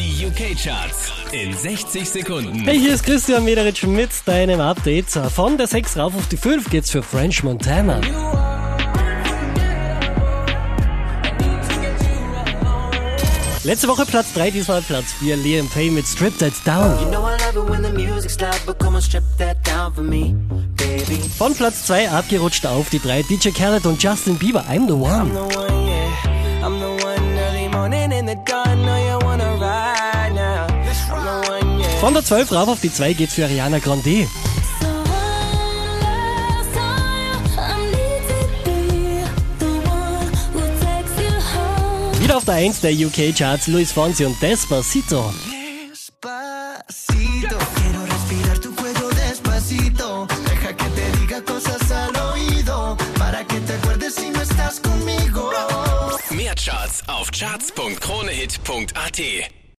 Die UK-Charts in 60 Sekunden. Hey, hier ist Christian Mederitsch mit deinem Update. Von der 6 rauf auf die 5 geht's für French Montana. Letzte Woche Platz 3, diesmal Platz 4. Liam Payne mit Strip That Down. You know I love it when the music's loud, but come on, strip that down for me, baby. Von Platz 2 abgerutscht auf die 3. DJ Khaled und Justin Bieber, I'm the I'm One. the one, yeah. I'm the one early morning in the dawn. Von der 12 rauf auf die 2 geht's für Ariana Grande. Wieder auf der 1 der UK-Charts Luis Fonsi und Despacito. Despacito, quiero respirar tu cuello despacito. Deja que te diga cosas al oído. Para que te acuerdes si no estás conmigo. Mehr Charts auf charts.kronehit.at.